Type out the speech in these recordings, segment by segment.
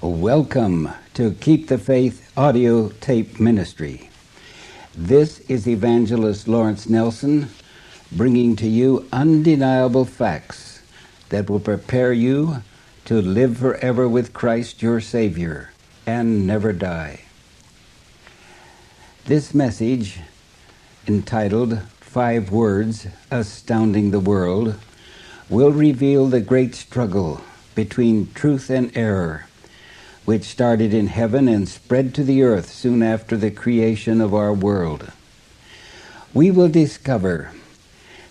Welcome to Keep the Faith audio tape ministry. This is Evangelist Lawrence Nelson bringing to you undeniable facts that will prepare you to live forever with Christ your Savior and never die. This message, entitled Five Words Astounding the World, will reveal the great struggle between truth and error which started in heaven and spread to the earth soon after the creation of our world. We will discover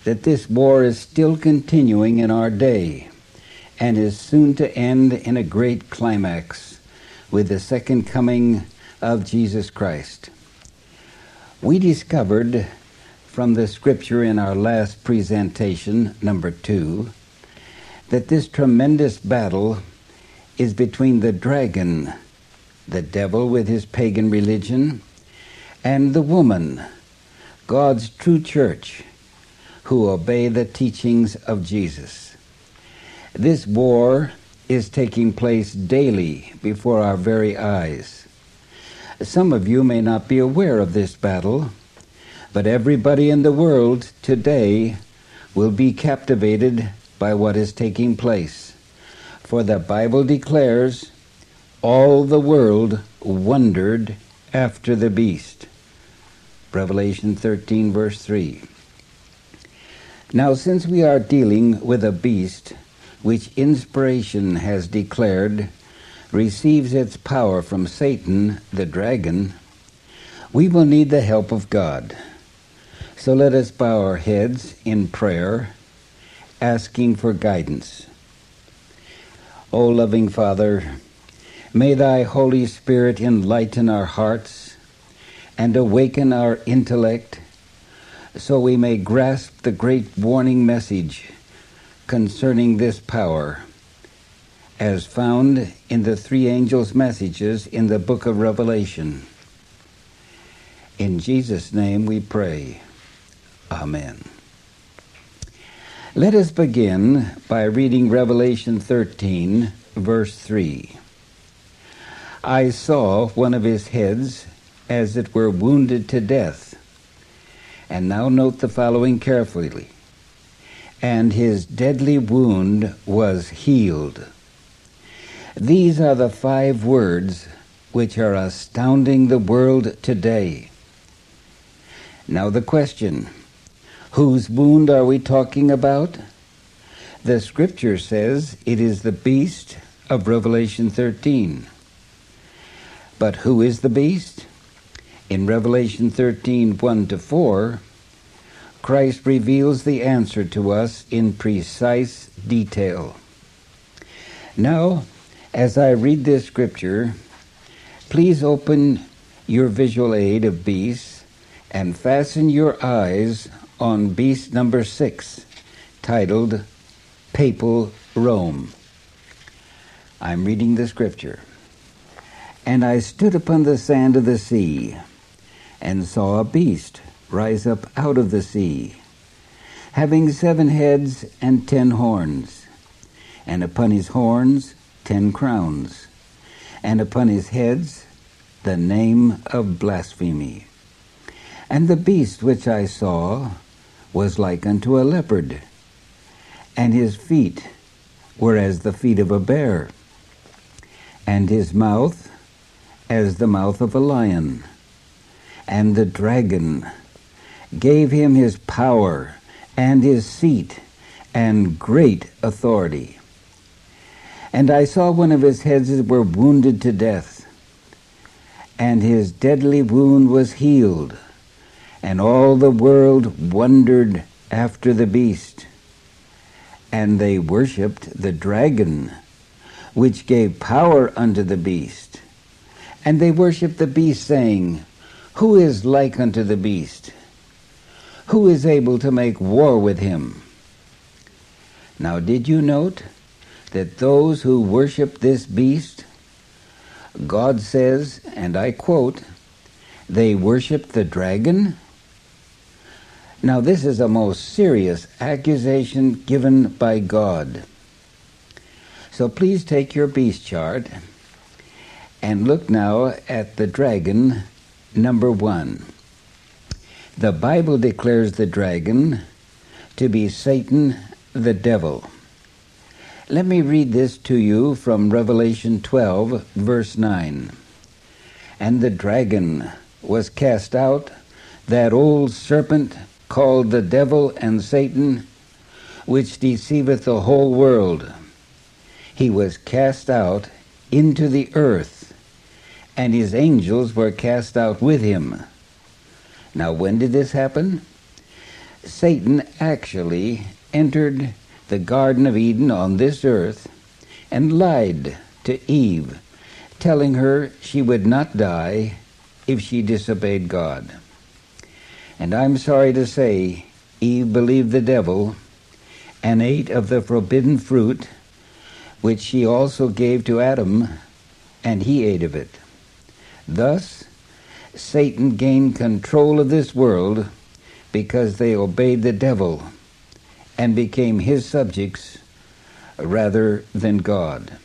that this war is still continuing in our day and is soon to end in a great climax with the second coming of Jesus Christ. We discovered from the scripture in our last presentation, number two, that this tremendous battle is between the dragon, the devil with his pagan religion, and the woman, God's true church, who obey the teachings of Jesus. This war is taking place daily before our very eyes. Some of you may not be aware of this battle, but everybody in the world today will be captivated by what is taking place. For the Bible declares, all the world wondered after the beast. Revelation 13, verse 3. Now, since we are dealing with a beast which inspiration has declared receives its power from Satan, the dragon, we will need the help of God. So let us bow our heads in prayer, asking for guidance. O loving Father, may Thy Holy Spirit enlighten our hearts and awaken our intellect so we may grasp the great warning message concerning this power as found in the three angels' messages in the book of Revelation. In Jesus' name we pray. Amen. Let us begin by reading Revelation 13, verse 3. I saw one of his heads as it were wounded to death. And now note the following carefully. And his deadly wound was healed. These are the five words which are astounding the world today. Now the question Whose wound are we talking about? The scripture says it is the beast of Revelation 13. But who is the beast? In Revelation 13 1 to 4, Christ reveals the answer to us in precise detail. Now, as I read this scripture, please open your visual aid of beasts and fasten your eyes on beast number six, titled Papal Rome. I'm reading the scripture. And I stood upon the sand of the sea, and saw a beast rise up out of the sea, having seven heads and ten horns, and upon his horns ten crowns, and upon his heads the name of blasphemy. And the beast which I saw was like unto a leopard, and his feet were as the feet of a bear, and his mouth as the mouth of a lion. And the dragon gave him his power and his seat and great authority. And I saw one of his heads were wounded to death, and his deadly wound was healed and all the world wondered after the beast. And they worshipped the dragon, which gave power unto the beast. And they worshipped the beast, saying, Who is like unto the beast? Who is able to make war with him? Now, did you note that those who worship this beast, God says, and I quote, they worship the dragon now, this is a most serious accusation given by God. So please take your beast chart And look now at the dragon, number one. The Bible declares the dragon to be Satan the devil. Let me read this to you from Revelation 12, verse 9. And the dragon was cast out, that old serpent called the devil and Satan, which deceiveth the whole world. He was cast out into the earth, and his angels were cast out with him. Now, when did this happen? Satan actually entered the Garden of Eden on this earth and lied to Eve, telling her she would not die if she disobeyed God. And I'm sorry to say, Eve believed the devil and ate of the forbidden fruit, which she also gave to Adam, and he ate of it. Thus, Satan gained control of this world because they obeyed the devil and became his subjects rather than God.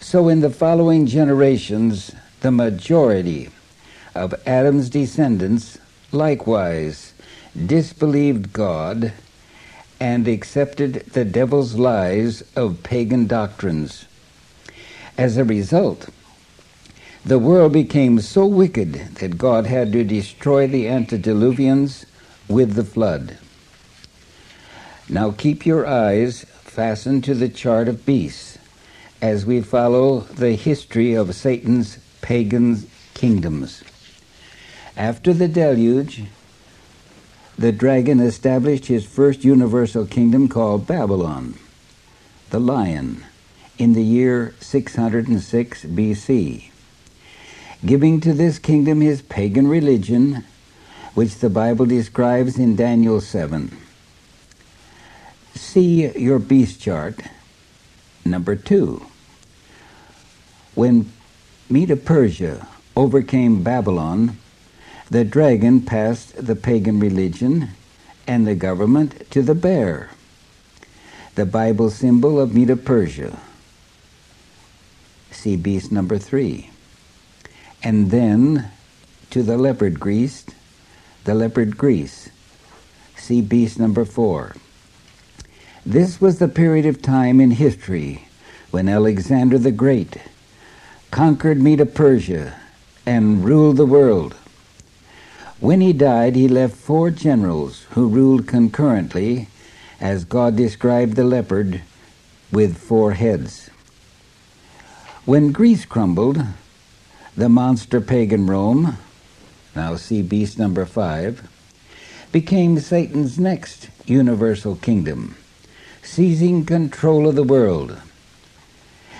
So, in the following generations, the majority of Adam's descendants likewise disbelieved God and accepted the devil's lies of pagan doctrines. As a result, the world became so wicked that God had to destroy the antediluvians with the flood. Now keep your eyes fastened to the chart of beasts as we follow the history of Satan's pagan kingdoms. After the deluge, the dragon established his first universal kingdom called Babylon, the lion, in the year 606 BC, giving to this kingdom his pagan religion, which the Bible describes in Daniel 7. See your beast chart, number two. When Medo Persia overcame Babylon, the dragon passed the pagan religion and the government to the bear, the Bible symbol of Medo Persia. See beast number three. And then to the leopard Greece, the leopard Greece. See beast number four. This was the period of time in history when Alexander the Great conquered Medo Persia and ruled the world. When he died, he left four generals who ruled concurrently, as God described the leopard with four heads. When Greece crumbled, the monster pagan Rome, now see beast number five, became Satan's next universal kingdom seizing control of the world.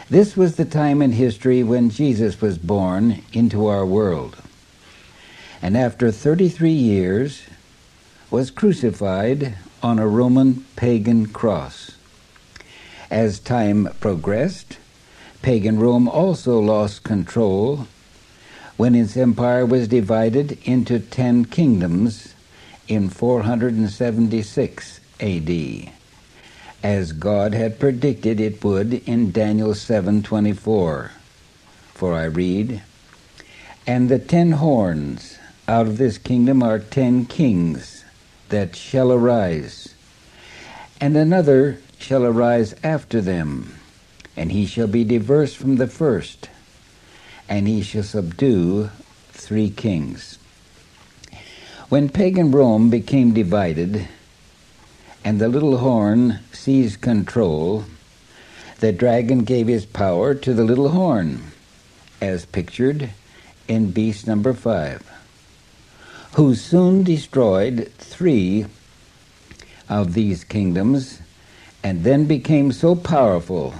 This was the time in history when Jesus was born into our world. And after 33 years, was crucified on a Roman pagan cross. As time progressed, pagan Rome also lost control when its empire was divided into ten kingdoms in 476 AD as God had predicted it would in Daniel 7:24. For I read, "And the ten horns out of this kingdom are ten kings that shall arise, and another shall arise after them, and he shall be diverse from the first, and he shall subdue three kings." When pagan Rome became divided, and the little horn seized control, the dragon gave his power to the little horn, as pictured in beast number five, who soon destroyed three of these kingdoms and then became so powerful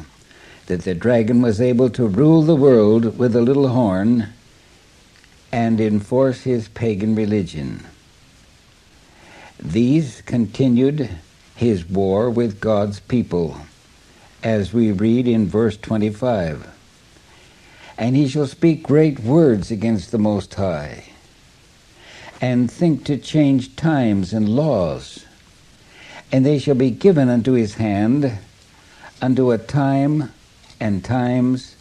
that the dragon was able to rule the world with a little horn and enforce his pagan religion. These continued his war with God's people, as we read in verse 25. And he shall speak great words against the Most High, and think to change times and laws, and they shall be given unto his hand unto a time and times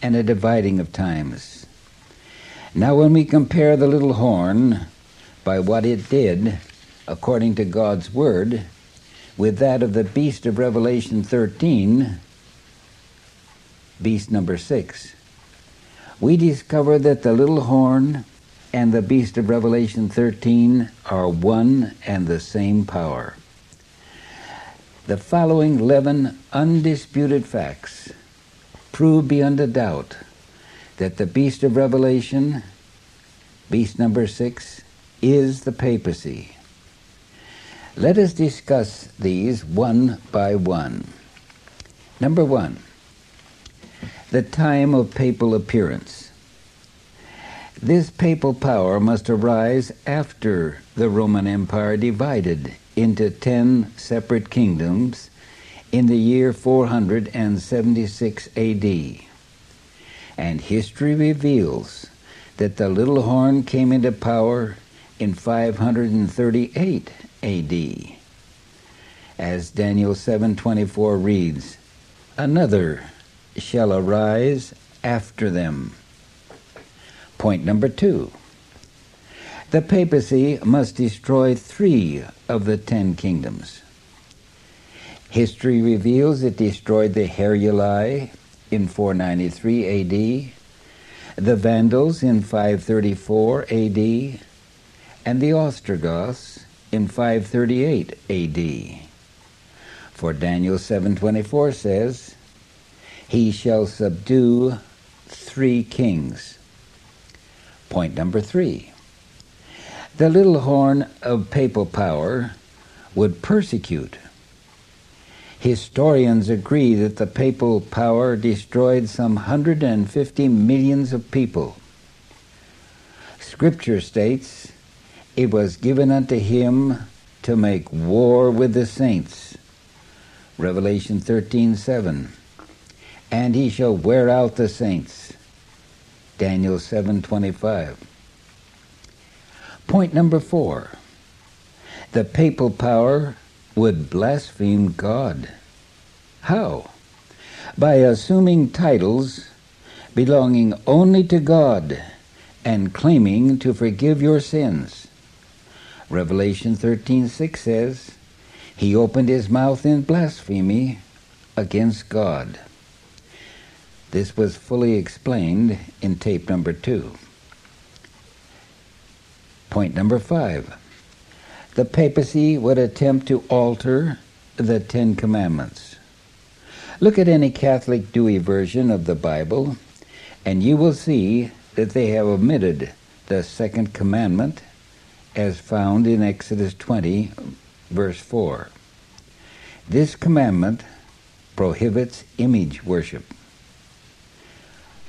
and a dividing of times. Now, when we compare the little horn by what it did, according to God's Word, with that of the beast of Revelation 13, beast number 6, we discover that the little horn and the beast of Revelation 13 are one and the same power. The following 11 undisputed facts prove beyond a doubt that the beast of Revelation, beast number 6, is the papacy. Let us discuss these one by one. Number one, the time of papal appearance. This papal power must arise after the Roman Empire divided into ten separate kingdoms in the year 476 AD. And history reveals that the little horn came into power in 538 AD. As Daniel 7:24 reads, another shall arise after them. Point number 2. The papacy must destroy 3 of the 10 kingdoms. History reveals it destroyed the Heruli in 493 AD, the Vandals in 534 AD, and the Ostrogoths in 538 AD. For Daniel 7:24 says, "He shall subdue three kings." Point number 3. The little horn of papal power would persecute. Historians agree that the papal power destroyed some 150 millions of people. Scripture states it was given unto him to make war with the saints. Revelation 13:7. And he shall wear out the saints. Daniel 7:25. Point number 4. The papal power would blaspheme God. How? By assuming titles belonging only to God and claiming to forgive your sins. Revelation 13:6 says, "He opened his mouth in blasphemy against God." This was fully explained in tape number 2. Point number 5. The papacy would attempt to alter the 10 commandments. Look at any Catholic Douay version of the Bible, and you will see that they have omitted the second commandment as found in Exodus 20, verse 4. This commandment prohibits image worship.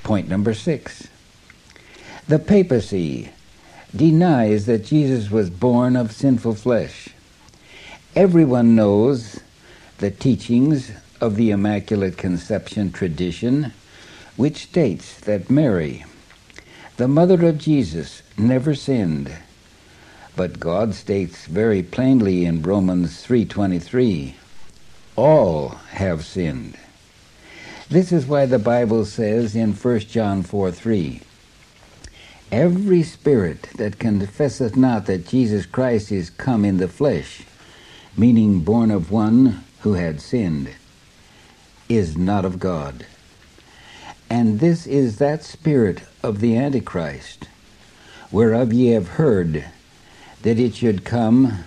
Point number six. The papacy denies that Jesus was born of sinful flesh. Everyone knows the teachings of the Immaculate Conception tradition, which states that Mary, the mother of Jesus, never sinned but God states very plainly in Romans 3:23, all have sinned. This is why the Bible says in 1 John 4:3, Every spirit that confesseth not that Jesus Christ is come in the flesh, meaning born of one who had sinned, is not of God. And this is that spirit of the Antichrist, whereof ye have heard that it should come,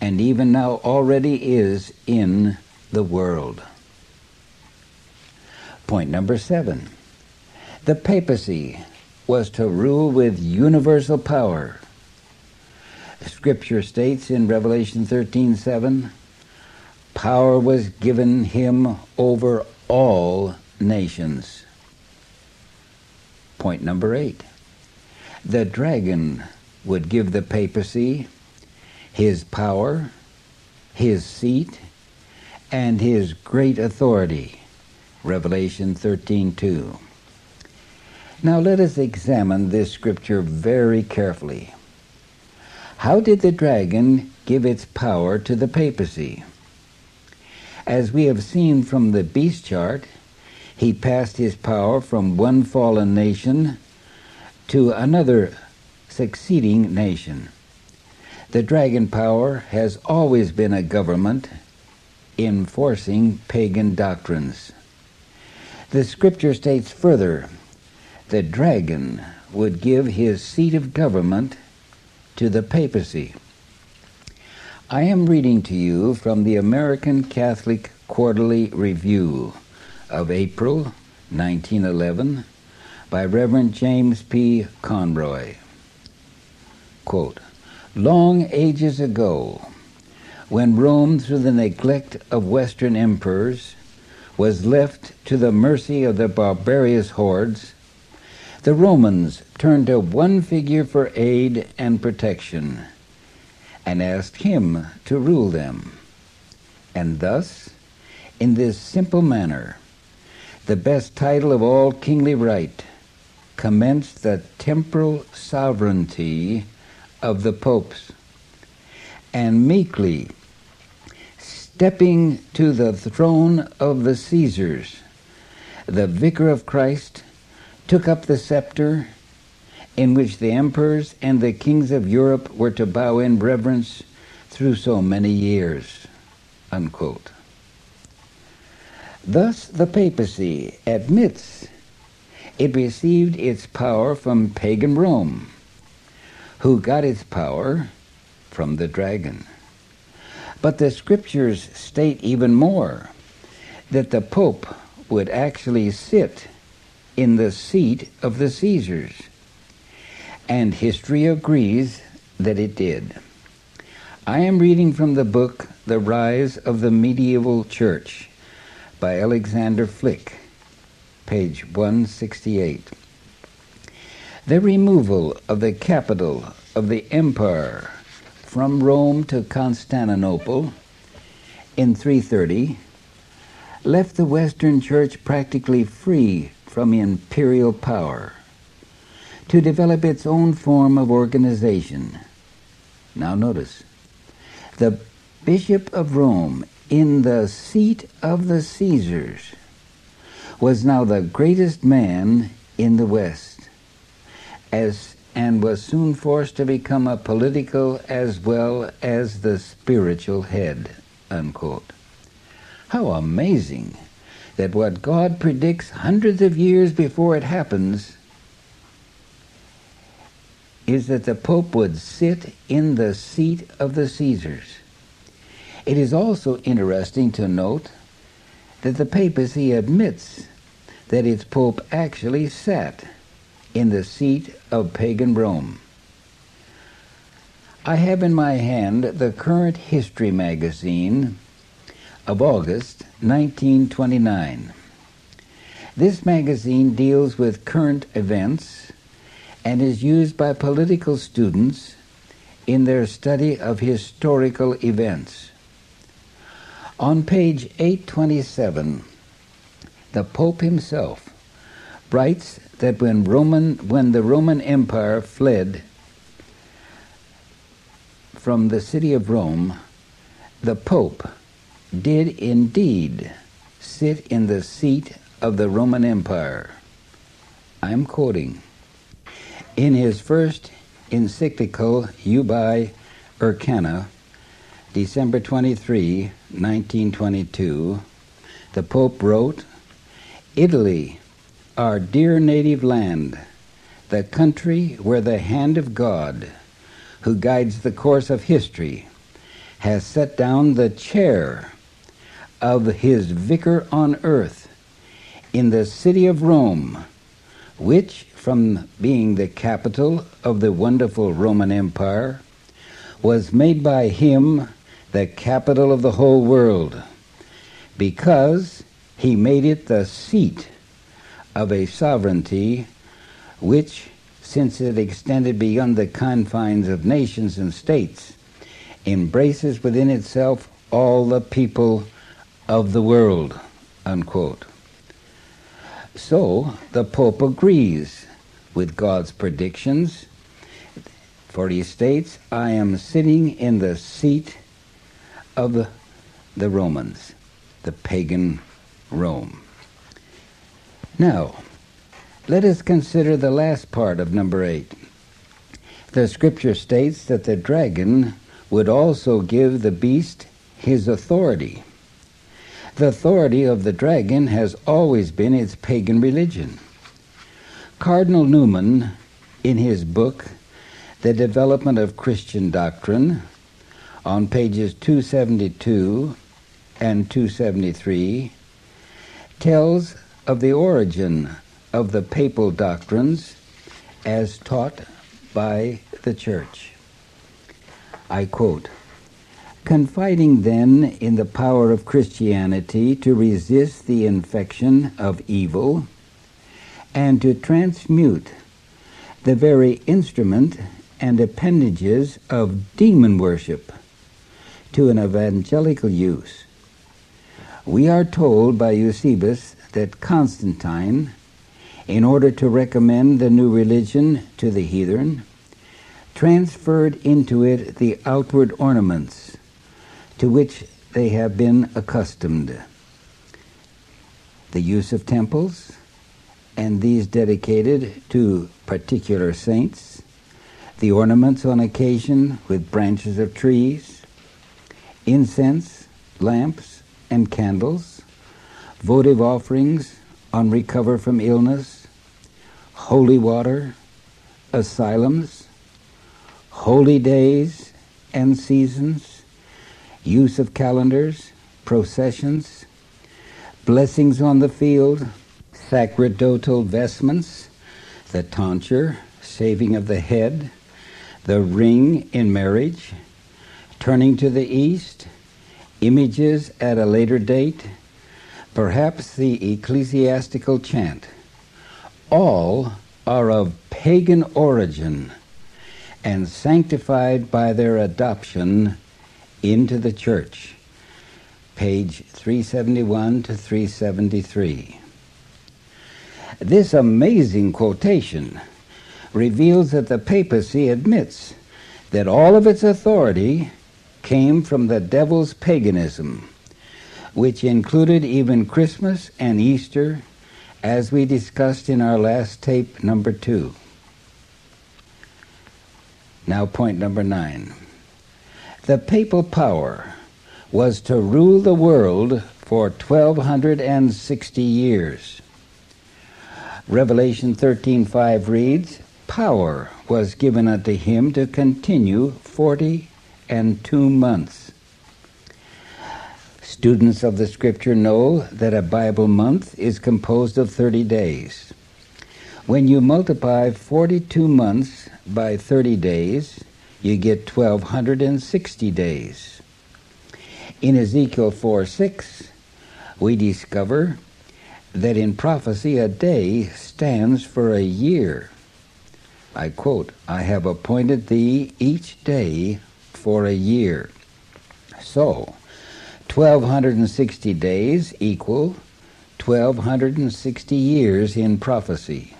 and even now already is in the world. Point number seven the papacy was to rule with universal power. Scripture states in Revelation 13:7, power was given him over all nations. Point number 8. The dragon would give the papacy his power, his seat, and his great authority. Revelation 13:2. Now let us examine this scripture very carefully. How did the dragon give its power to the papacy? As we have seen from the beast chart, he passed his power from one fallen nation to another succeeding nation. The dragon power has always been a government enforcing pagan doctrines. The scripture states further the dragon would give his seat of government to the papacy. I am reading to you from the American Catholic Quarterly Review of April 1911 by Reverend James P. Conway. Quote, Long ages ago, when Rome, through the neglect of Western emperors, was left to the mercy of the barbarous hordes, the Romans turned to one figure for aid and protection and asked him to rule them. And thus, in this simple manner, the best title of all kingly right commenced the temporal sovereignty of the popes. And meekly, stepping to the throne of the Caesars, the vicar of Christ took up the scepter in which the emperors and the kings of Europe were to bow in reverence through so many years. Unquote. Thus, the papacy admits it received its power from pagan Rome, who got its power from the dragon. But the scriptures state even more that the Pope would actually sit in the seat of the Caesars. And history agrees that it did. I am reading from the book The Rise of the Medieval Church by Alexander Flick, page 168. The removal of the capital of the empire from Rome to Constantinople in 330 left the Western Church practically free from imperial power to develop its own form of organization. Now, notice the Bishop of Rome in the seat of the Caesars was now the greatest man in the West, as and was soon forced to become a political as well as the spiritual head. Unquote. How amazing! that what God predicts hundreds of years before it happens is that the Pope would sit in the seat of the Caesars. It is also interesting to note that the papacy admits that its Pope actually sat in the seat of pagan Rome. I have in my hand the current history magazine of August 1929. This magazine deals with current events and is used by political students in their study of historical events. On page 827, the Pope himself writes that when Roman when the Roman Empire fled from the city of Rome, the Pope did indeed sit in the seat of the Roman Empire. I'm quoting. In his first encyclical Ubi Arcano, December 23, 1922, the Pope wrote, Italy, our dear native land, the country where the hand of God, who guides the course of history, has set down the chair of his vicar on earth in the city of Rome, which, from being the capital of the wonderful Roman Empire, was made by him the capital of the whole world, because he made it the seat of a sovereignty which, since it extended beyond the confines of nations and states, embraces within itself all the people of the world, unquote. So the Pope agrees with God's predictions, for he states, I am sitting in the seat of the, the Romans, the pagan Rome. Now, let us consider the last part of number 8. The scripture states that the dragon would also give the beast his authority. The authority of the dragon has always been its pagan religion. Cardinal Newman, in his book, The Development of Christian Doctrine, on pages 272 and 273, tells of the origin of the papal doctrines as taught by the Church. I quote Confiding then in the power of Christianity to resist the infection of evil and to transmute the very instrument and appendages of demon worship to an evangelical use. We are told by Eusebius that Constantine, in order to recommend the new religion to the heathen, transferred into it the outward ornaments to which they have been accustomed. The use of temples, and these dedicated to particular saints, the ornaments on occasion with branches of trees, incense, lamps, and candles, votive offerings on recover from illness, holy water, asylums, holy days and seasons, use of calendars, processions, blessings on the field, sacerdotal vestments, the tonsure, shaving of the head, the ring in marriage, turning to the east, images at a later date, perhaps the ecclesiastical chant. All are of pagan origin and sanctified by their adoption into the church, page 371 to 373. This amazing quotation reveals that the papacy admits that all of its authority came from the devil's paganism, which included even Christmas and Easter, as we discussed in our last tape, number two. Now, point number nine. The papal power was to rule the world for 1260 years. Revelation 13:5 reads, "Power was given unto him to continue 40 and 2 months." Students of the scripture know that a Bible month is composed of 30 days. When you multiply 42 months by 30 days, you get 1260 days. In Ezekiel 4 6, we discover that in prophecy a day stands for a year. I quote, I have appointed thee each day for a year. So, 1260 days equal 1260 years in prophecy.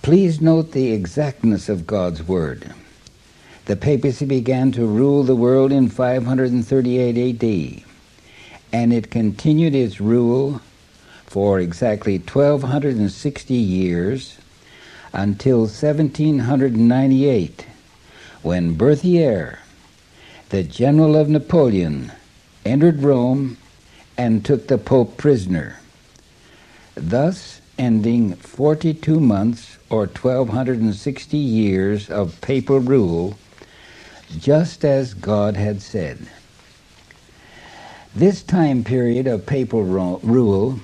Please note the exactness of God's word. The papacy began to rule the world in 538 AD, and it continued its rule for exactly 1260 years until 1798, when Berthier, the general of Napoleon, entered Rome and took the Pope prisoner. Thus, ending 42 months or 1260 years of papal rule, just as God had said. This time period of papal rule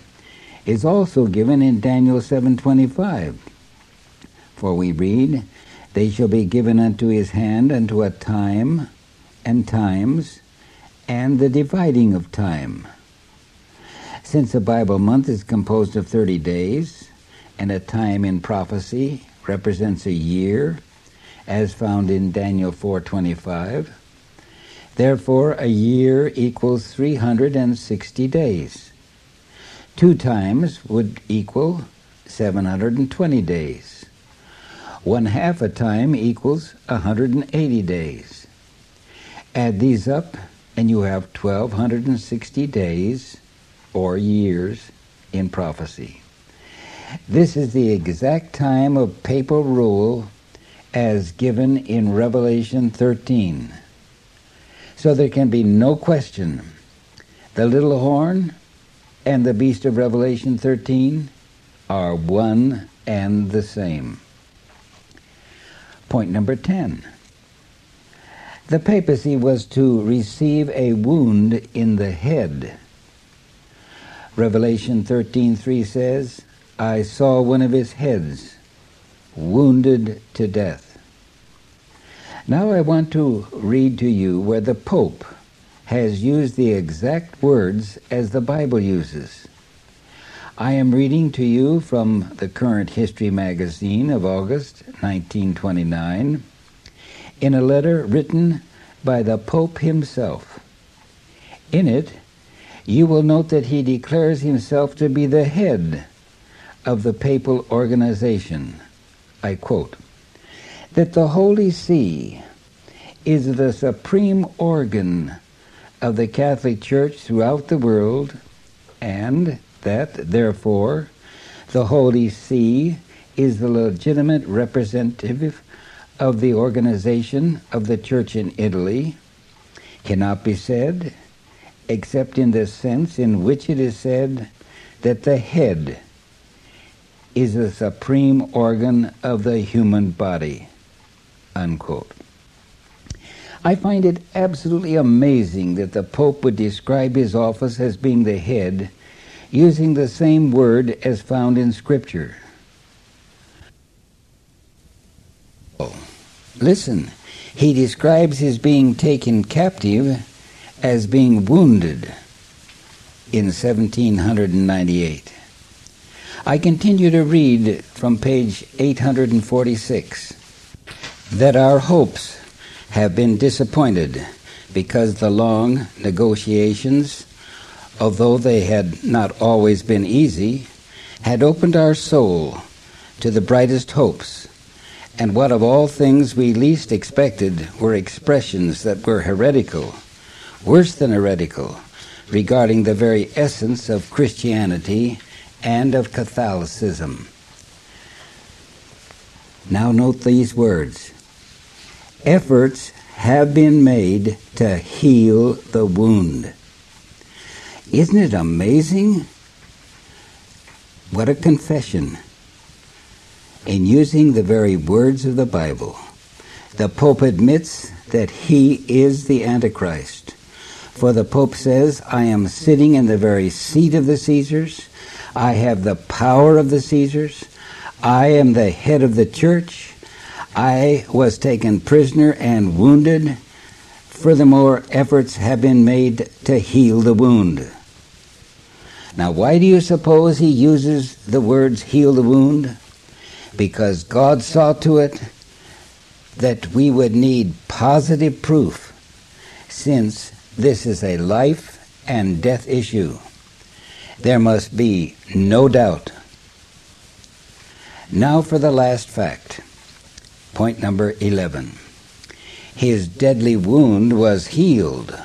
is also given in Daniel 7:25. For we read, they shall be given unto his hand unto a time and times and the dividing of time. Since a Bible month is composed of 30 days, and a time in prophecy represents a year, as found in Daniel 4:25. Therefore, a year equals 360 days. Two times would equal 720 days. One half a time equals 180 days. Add these up, and you have 1260 days, or years, in prophecy. This is the exact time of papal rule as given in Revelation 13. So there can be no question. The little horn and the beast of Revelation 13 are one and the same. Point number 10. The papacy was to receive a wound in the head. Revelation 13:3 says, "I saw one of his heads wounded to death." Now I want to read to you where the pope has used the exact words as the Bible uses. I am reading to you from the Current History magazine of August 1929 in a letter written by the Pope himself. In it, you will note that he declares himself to be the head of the papal organization. I quote, that the Holy See is the supreme organ of the Catholic Church throughout the world, and that, therefore, the Holy See is the legitimate representative of the organization of the Church in Italy cannot be said except in the sense in which it is said that the head is the supreme organ of the human body. Unquote. I find it absolutely amazing that the Pope would describe his office as being the head using the same word as found in Scripture. Listen, he describes his being taken captive as being wounded in 1798. I continue to read from page 846 that our hopes have been disappointed because the long negotiations, although they had not always been easy, had opened our soul to the brightest hopes and what of all things we least expected were expressions that were heretical, worse than heretical, regarding the very essence of Christianity and of Catholicism. Now note these words. Efforts have been made to heal the wound. Isn't it amazing? What a confession in using the very words of the Bible. The Pope admits that he is the Antichrist. For the Pope says, I am sitting in the very seat of the Caesars. I have the power of the Caesars. I am the head of the church. I was taken prisoner and wounded. Furthermore, efforts have been made to heal the wound. Now, why do you suppose he uses the words heal the wound? Because God saw to it that we would need positive proof since this is a life and death issue. There must be no doubt. Now for the last fact. Point number 11. His deadly wound was healed,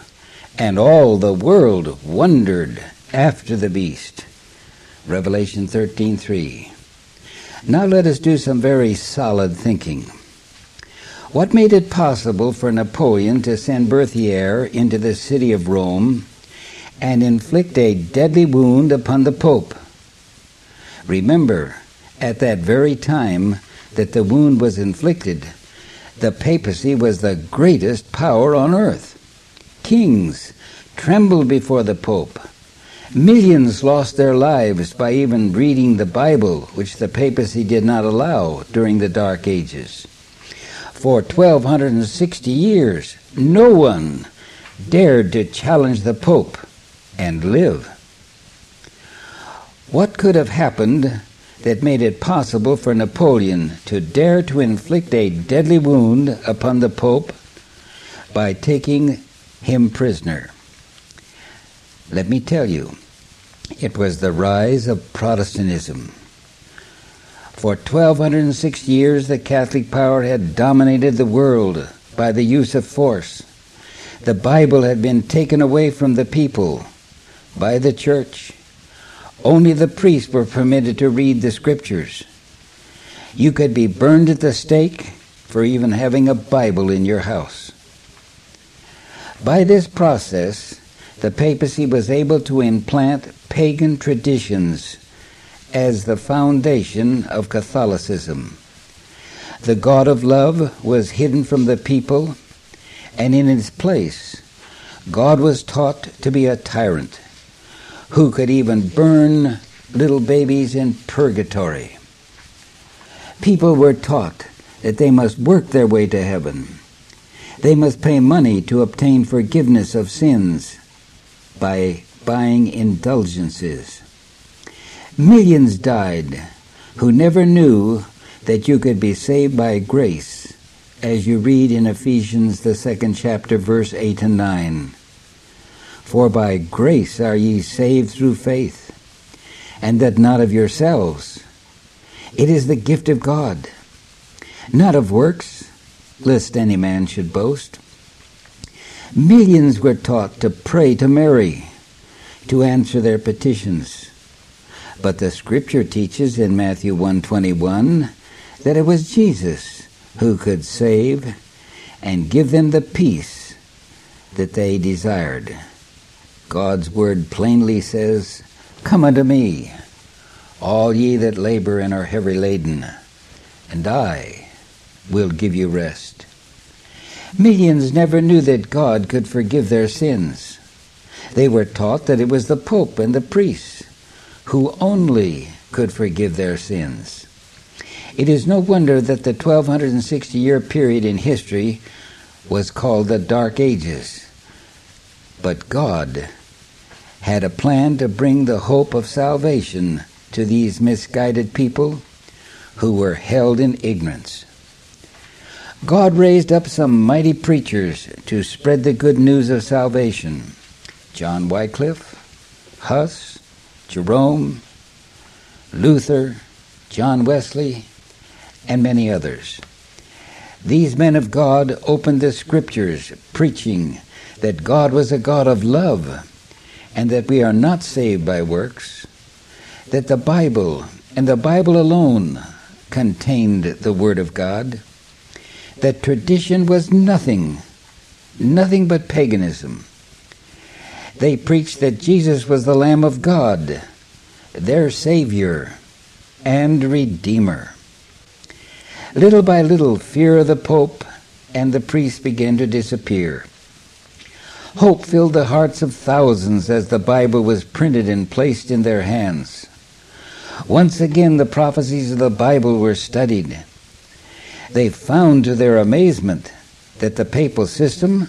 and all the world wondered after the beast. Revelation 13:3. Now let us do some very solid thinking. What made it possible for Napoleon to send Berthier into the city of Rome and inflict a deadly wound upon the Pope? Remember, at that very time that the wound was inflicted, the papacy was the greatest power on earth. Kings trembled before the Pope. Millions lost their lives by even reading the Bible, which the papacy did not allow during the Dark Ages. For 1260 years, no one dared to challenge the Pope and live. What could have happened that made it possible for Napoleon to dare to inflict a deadly wound upon the Pope by taking him prisoner? Let me tell you, it was the rise of Protestantism. For 1206 years, the Catholic power had dominated the world by the use of force. The Bible had been taken away from the people by the church. Only the priests were permitted to read the scriptures. You could be burned at the stake for even having a Bible in your house. By this process, the papacy was able to implant pagan traditions as the foundation of Catholicism. The God of love was hidden from the people, and in its place, God was taught to be a tyrant who could even burn little babies in purgatory. People were taught that they must work their way to heaven. They must pay money to obtain forgiveness of sins by buying indulgences. Millions died who never knew that you could be saved by grace, as you read in Ephesians, the second chapter, verse 8 and 9. For by grace are ye saved through faith, and that not of yourselves. It is the gift of God, not of works, lest any man should boast. Millions were taught to pray to Mary to answer their petitions. But the scripture teaches in Matthew 121 that it was Jesus who could save and give them the peace that they desired. God's word plainly says, Come unto me, all ye that labor and are heavy laden, and I will give you rest. Millions never knew that God could forgive their sins. They were taught that it was the Pope and the priests who only could forgive their sins. It is no wonder that the 1260 year period in history was called the Dark Ages. But God had a plan to bring the hope of salvation to these misguided people who were held in ignorance. God raised up some mighty preachers to spread the good news of salvation John Wycliffe, Huss, Jerome, Luther, John Wesley, and many others. These men of God opened the scriptures, preaching that God was a God of love and that we are not saved by works, that the Bible and the Bible alone contained the Word of God, that tradition was nothing, nothing but paganism. They preached that Jesus was the Lamb of God, their Savior and Redeemer. Little by little, fear of the Pope and the priests began to disappear. Hope filled the hearts of thousands as the Bible was printed and placed in their hands. Once again, the prophecies of the Bible were studied. They found to their amazement that the papal system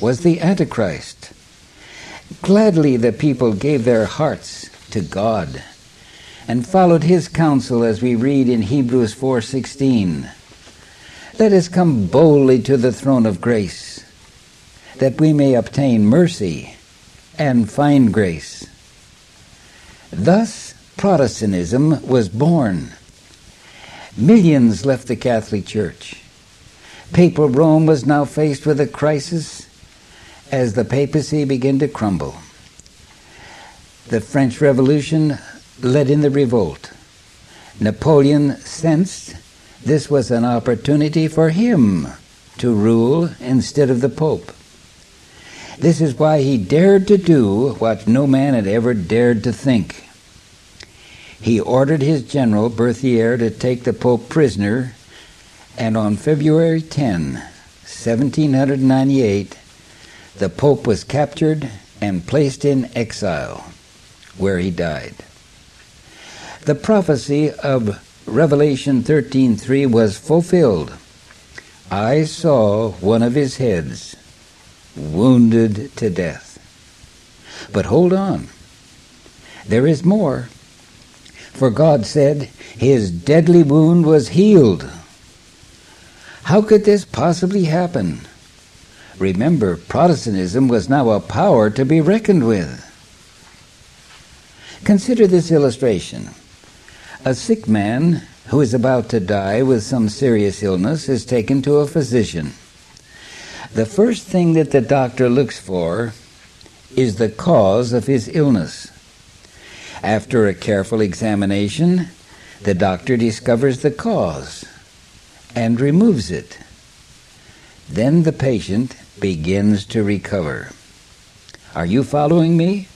was the Antichrist. Gladly the people gave their hearts to God and followed his counsel as we read in Hebrews 4:16. Let us come boldly to the throne of grace that we may obtain mercy and find grace. Thus Protestantism was born. Millions left the Catholic Church. Papal Rome was now faced with a crisis as the papacy began to crumble. The French Revolution led in the revolt. Napoleon sensed this was an opportunity for him to rule instead of the Pope. This is why he dared to do what no man had ever dared to think. He ordered his general, Berthier, to take the Pope prisoner, and on February 10, 1798, the Pope was captured and placed in exile, where he died. The prophecy of Revelation 13:3 was fulfilled. I saw one of his heads wounded to death. But hold on. There is more. For God said, His deadly wound was healed. How could this possibly happen? Remember, Protestantism was now a power to be reckoned with. Consider this illustration. A sick man who is about to die with some serious illness is taken to a physician. The first thing that the doctor looks for is the cause of his illness. After a careful examination, the doctor discovers the cause and removes it. Then the patient begins to recover. Are you following me?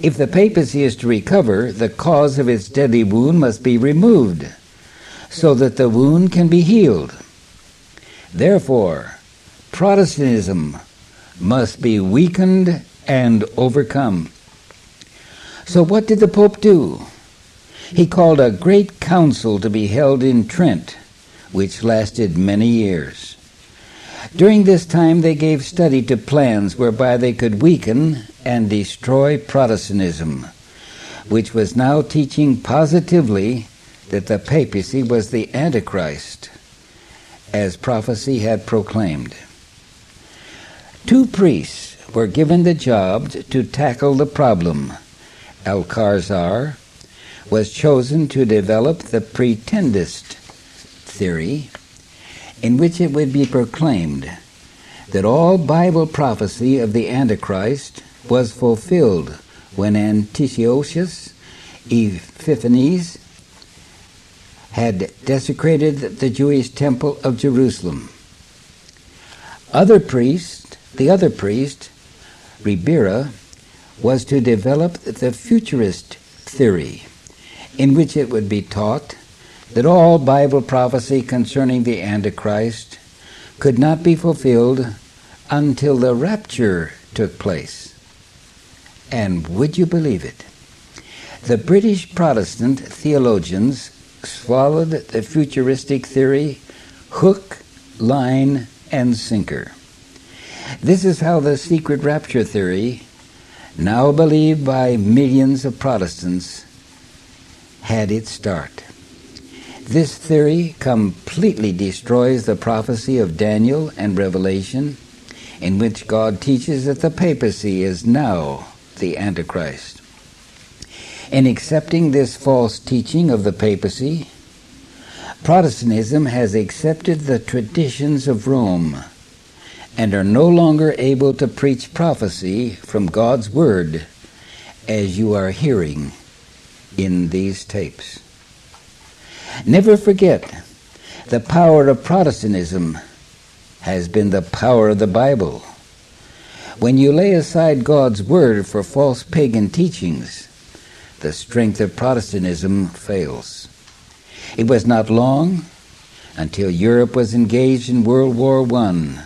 If the papacy is to recover, the cause of its deadly wound must be removed so that the wound can be healed. Therefore, Protestantism must be weakened and overcome. So, what did the Pope do? He called a great council to be held in Trent, which lasted many years. During this time, they gave study to plans whereby they could weaken and destroy Protestantism, which was now teaching positively that the papacy was the Antichrist, as prophecy had proclaimed. Two priests were given the job to tackle the problem. Alcazar was chosen to develop the preterist theory in which it would be proclaimed that all Bible prophecy of the Antichrist was fulfilled when Antiochus Epiphanes had desecrated the Jewish temple of Jerusalem. Other priest, the other priest, Ribera, was to develop the futurist theory, in which it would be taught that all Bible prophecy concerning the Antichrist could not be fulfilled until the rapture took place. And would you believe it? The British Protestant theologians swallowed the futuristic theory hook, line, and sinker. This is how the secret rapture theory, now believed by millions of Protestants, had its start. This theory completely destroys the prophecy of Daniel and Revelation, in which God teaches that the papacy is now the Antichrist. In accepting this false teaching of the papacy, Protestantism has accepted the traditions of Rome and are no longer able to preach prophecy from God's Word as you are hearing in these tapes. Never forget, the power of Protestantism has been the power of the Bible. When you lay aside God's word for false pagan teachings, the strength of Protestantism fails. It was not long until Europe was engaged in World War I,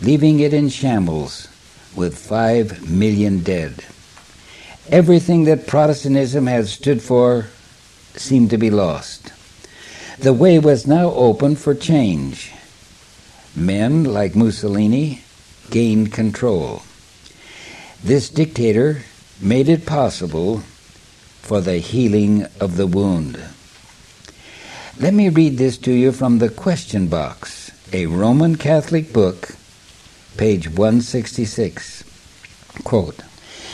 leaving it in shambles with five million dead. Everything that Protestantism had stood for seemed to be lost. The way was now open for change. Men like Mussolini gained control. This dictator made it possible for the healing of the wound. Let me read this to you from the question box, a Roman Catholic book, page 166. Quote,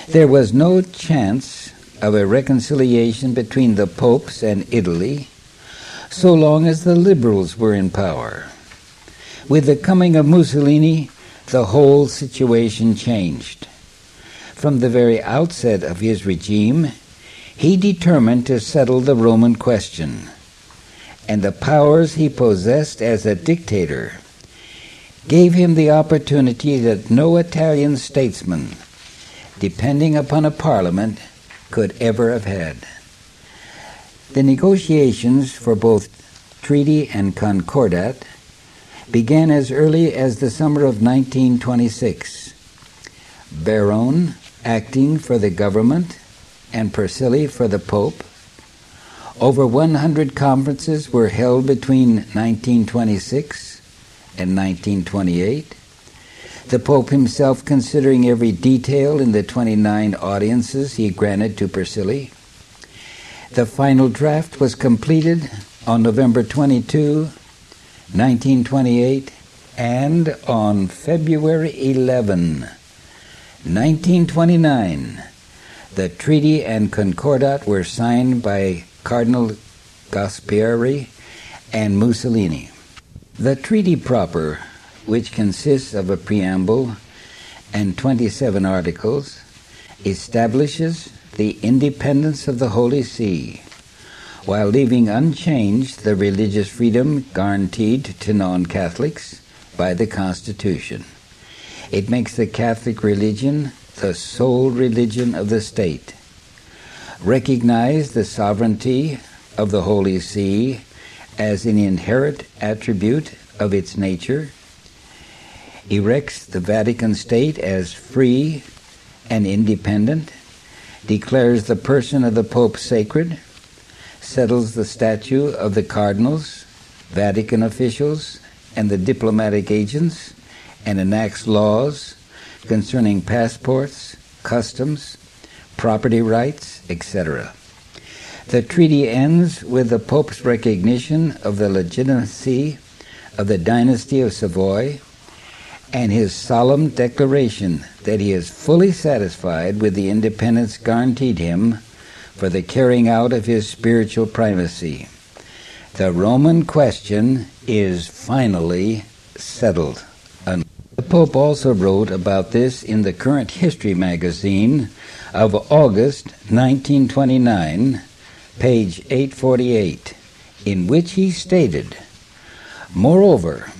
There was no chance of a reconciliation between the popes and Italy so long as the liberals were in power. With the coming of Mussolini, the whole situation changed. From the very outset of his regime, he determined to settle the Roman question, and the powers he possessed as a dictator gave him the opportunity that no Italian statesman, depending upon a parliament, could ever have had. The negotiations for both treaty and concordat began as early as the summer of 1926. Barone, acting for the government, and Pacelli for the Pope. Over 100 conferences were held between 1926 and 1928 the Pope himself considering every detail in the 29 audiences he granted to Pacelli. The final draft was completed on November 22, 1928, and on February 11, 1929, the treaty and concordat were signed by Cardinal Gasparri and Mussolini. The treaty proper which consists of a preamble and 27 articles, establishes the independence of the Holy See, while leaving unchanged the religious freedom guaranteed to non Catholics by the Constitution. It makes the Catholic religion the sole religion of the state. Recognize the sovereignty of the Holy See as an inherent attribute of its nature, erects the Vatican State as free and independent, declares the person of the Pope sacred, settles the statue of the cardinals, Vatican officials, and the diplomatic agents, and enacts laws concerning passports, customs, property rights, etc. The treaty ends with the Pope's recognition of the legitimacy of the dynasty of Savoy and his solemn declaration that he is fully satisfied with the independence guaranteed him for the carrying out of his spiritual primacy. The Roman question is finally settled. The Pope also wrote about this in the Current History magazine of August 1929, page 848, in which he stated Moreover,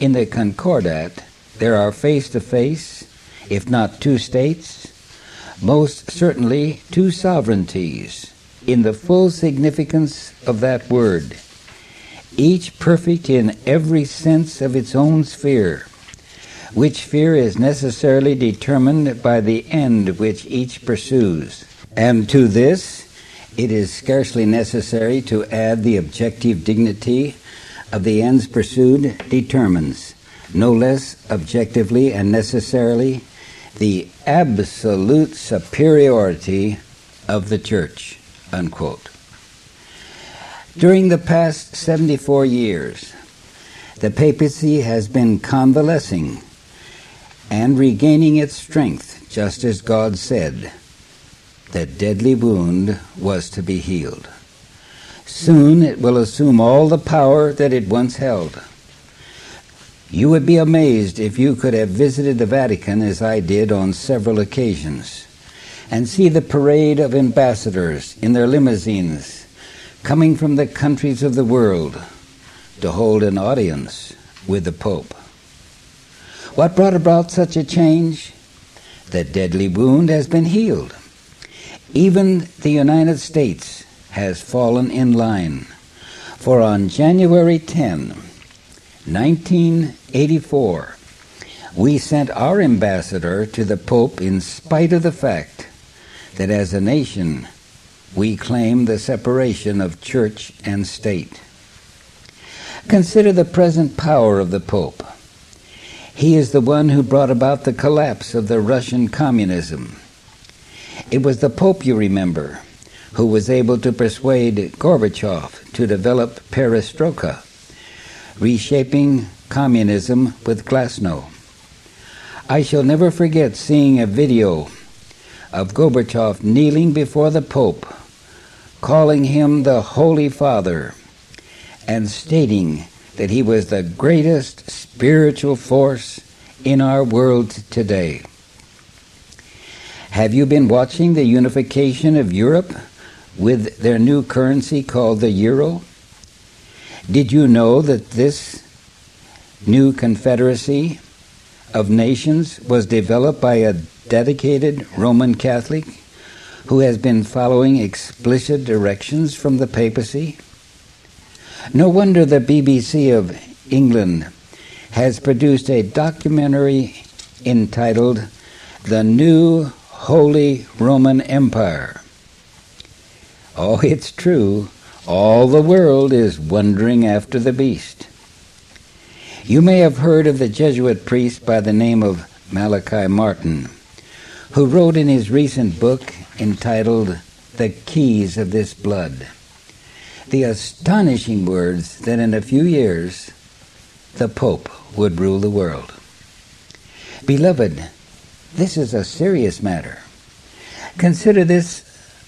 in the Concordat, there are face to face, if not two states, most certainly two sovereignties, in the full significance of that word, each perfect in every sense of its own sphere, which sphere is necessarily determined by the end which each pursues. And to this, it is scarcely necessary to add the objective dignity of the ends pursued determines, no less objectively and necessarily, the absolute superiority of the Church. Unquote. During the past 74 years, the papacy has been convalescing and regaining its strength, just as God said. That deadly wound was to be healed. Soon it will assume all the power that it once held. You would be amazed if you could have visited the Vatican as I did on several occasions and see the parade of ambassadors in their limousines coming from the countries of the world to hold an audience with the Pope. What brought about such a change? The deadly wound has been healed. Even the United States has fallen in line. For on January 10, 1984, we sent our ambassador to the Pope in spite of the fact that as a nation we claim the separation of church and state. Consider the present power of the Pope. He is the one who brought about the collapse of the Russian communism. It was the Pope, you remember, who was able to persuade Gorbachev to develop perestroika, reshaping communism with glasnost. I shall never forget seeing a video of Gorbachev kneeling before the Pope, calling him the Holy Father, and stating that he was the greatest spiritual force in our world today. Have you been watching the unification of Europe with their new currency called the euro? Did you know that this new confederacy of nations was developed by a dedicated Roman Catholic who has been following explicit directions from the papacy? No wonder the BBC of England has produced a documentary entitled The New Holy Roman Empire Oh, it's true. All the world is wondering after the beast. You may have heard of the Jesuit priest by the name of Malachi Martin, who wrote in his recent book entitled The Keys of This Blood the astonishing words that in a few years the Pope would rule the world. Beloved, this is a serious matter. Consider this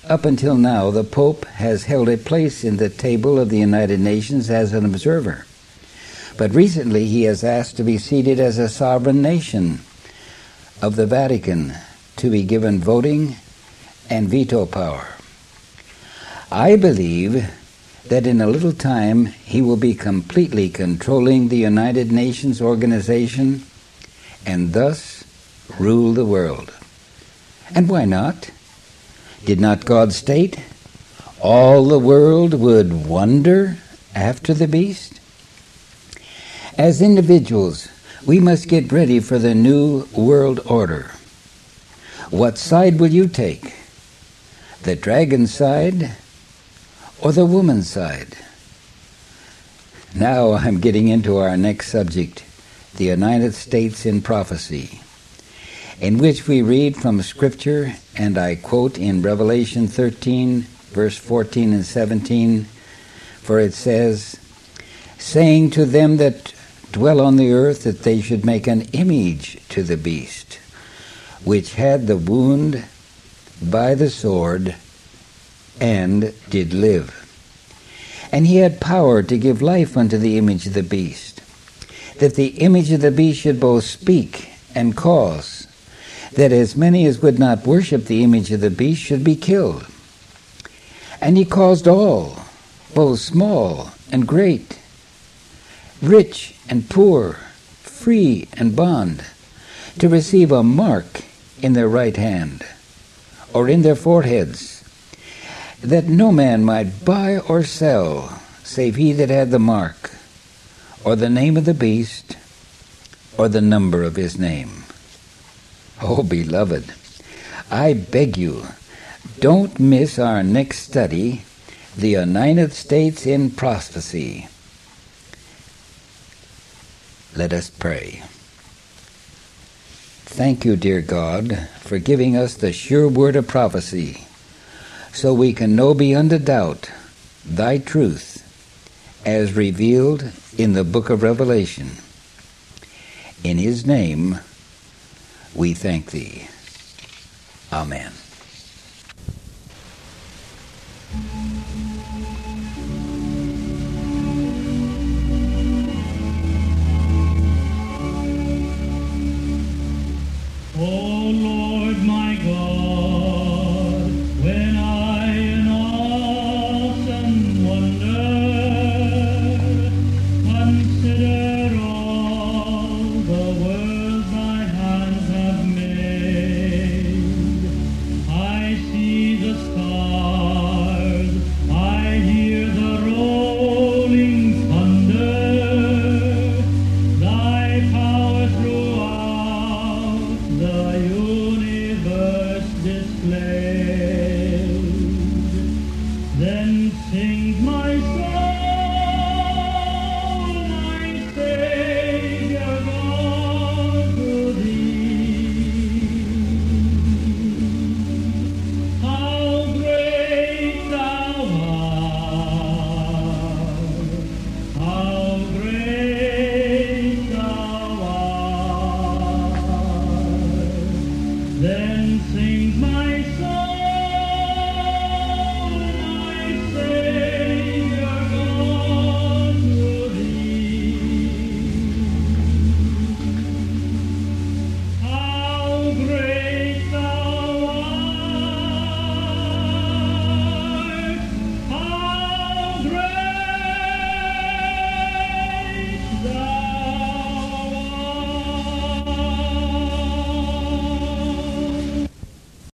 up until now, the Pope has held a place in the table of the United Nations as an observer. But recently he has asked to be seated as a sovereign nation of the Vatican to be given voting and veto power. I believe that in a little time he will be completely controlling the United Nations organization and thus rule the world. And why not? Did not God state, all the world would wonder after the beast? As individuals, we must get ready for the new world order. What side will you take? The dragon side or the woman's side? Now I'm getting into our next subject, the United States in prophecy, in which we read from Scripture, and I quote in Revelation 13, verse 14 and 17, for it says, saying to them that dwell on the earth that they should make an image to the beast, which had the wound by the sword and did live. And he had power to give life unto the image of the beast, that the image of the beast should both speak and cause, that as many as would not worship the image of the beast should be killed. And he caused all, both small and great, rich and poor, free and bond, to receive a mark in their right hand or in their foreheads, that no man might buy or sell save he that had the mark, or the name of the beast, or the number of his name. Oh, beloved, I beg you, don't miss our next study, The United States in Prophecy. Let us pray. Thank you, dear God, for giving us the sure word of prophecy, so we can know beyond a doubt thy truth as revealed in the book of Revelation. In his name we thank thee. Amen.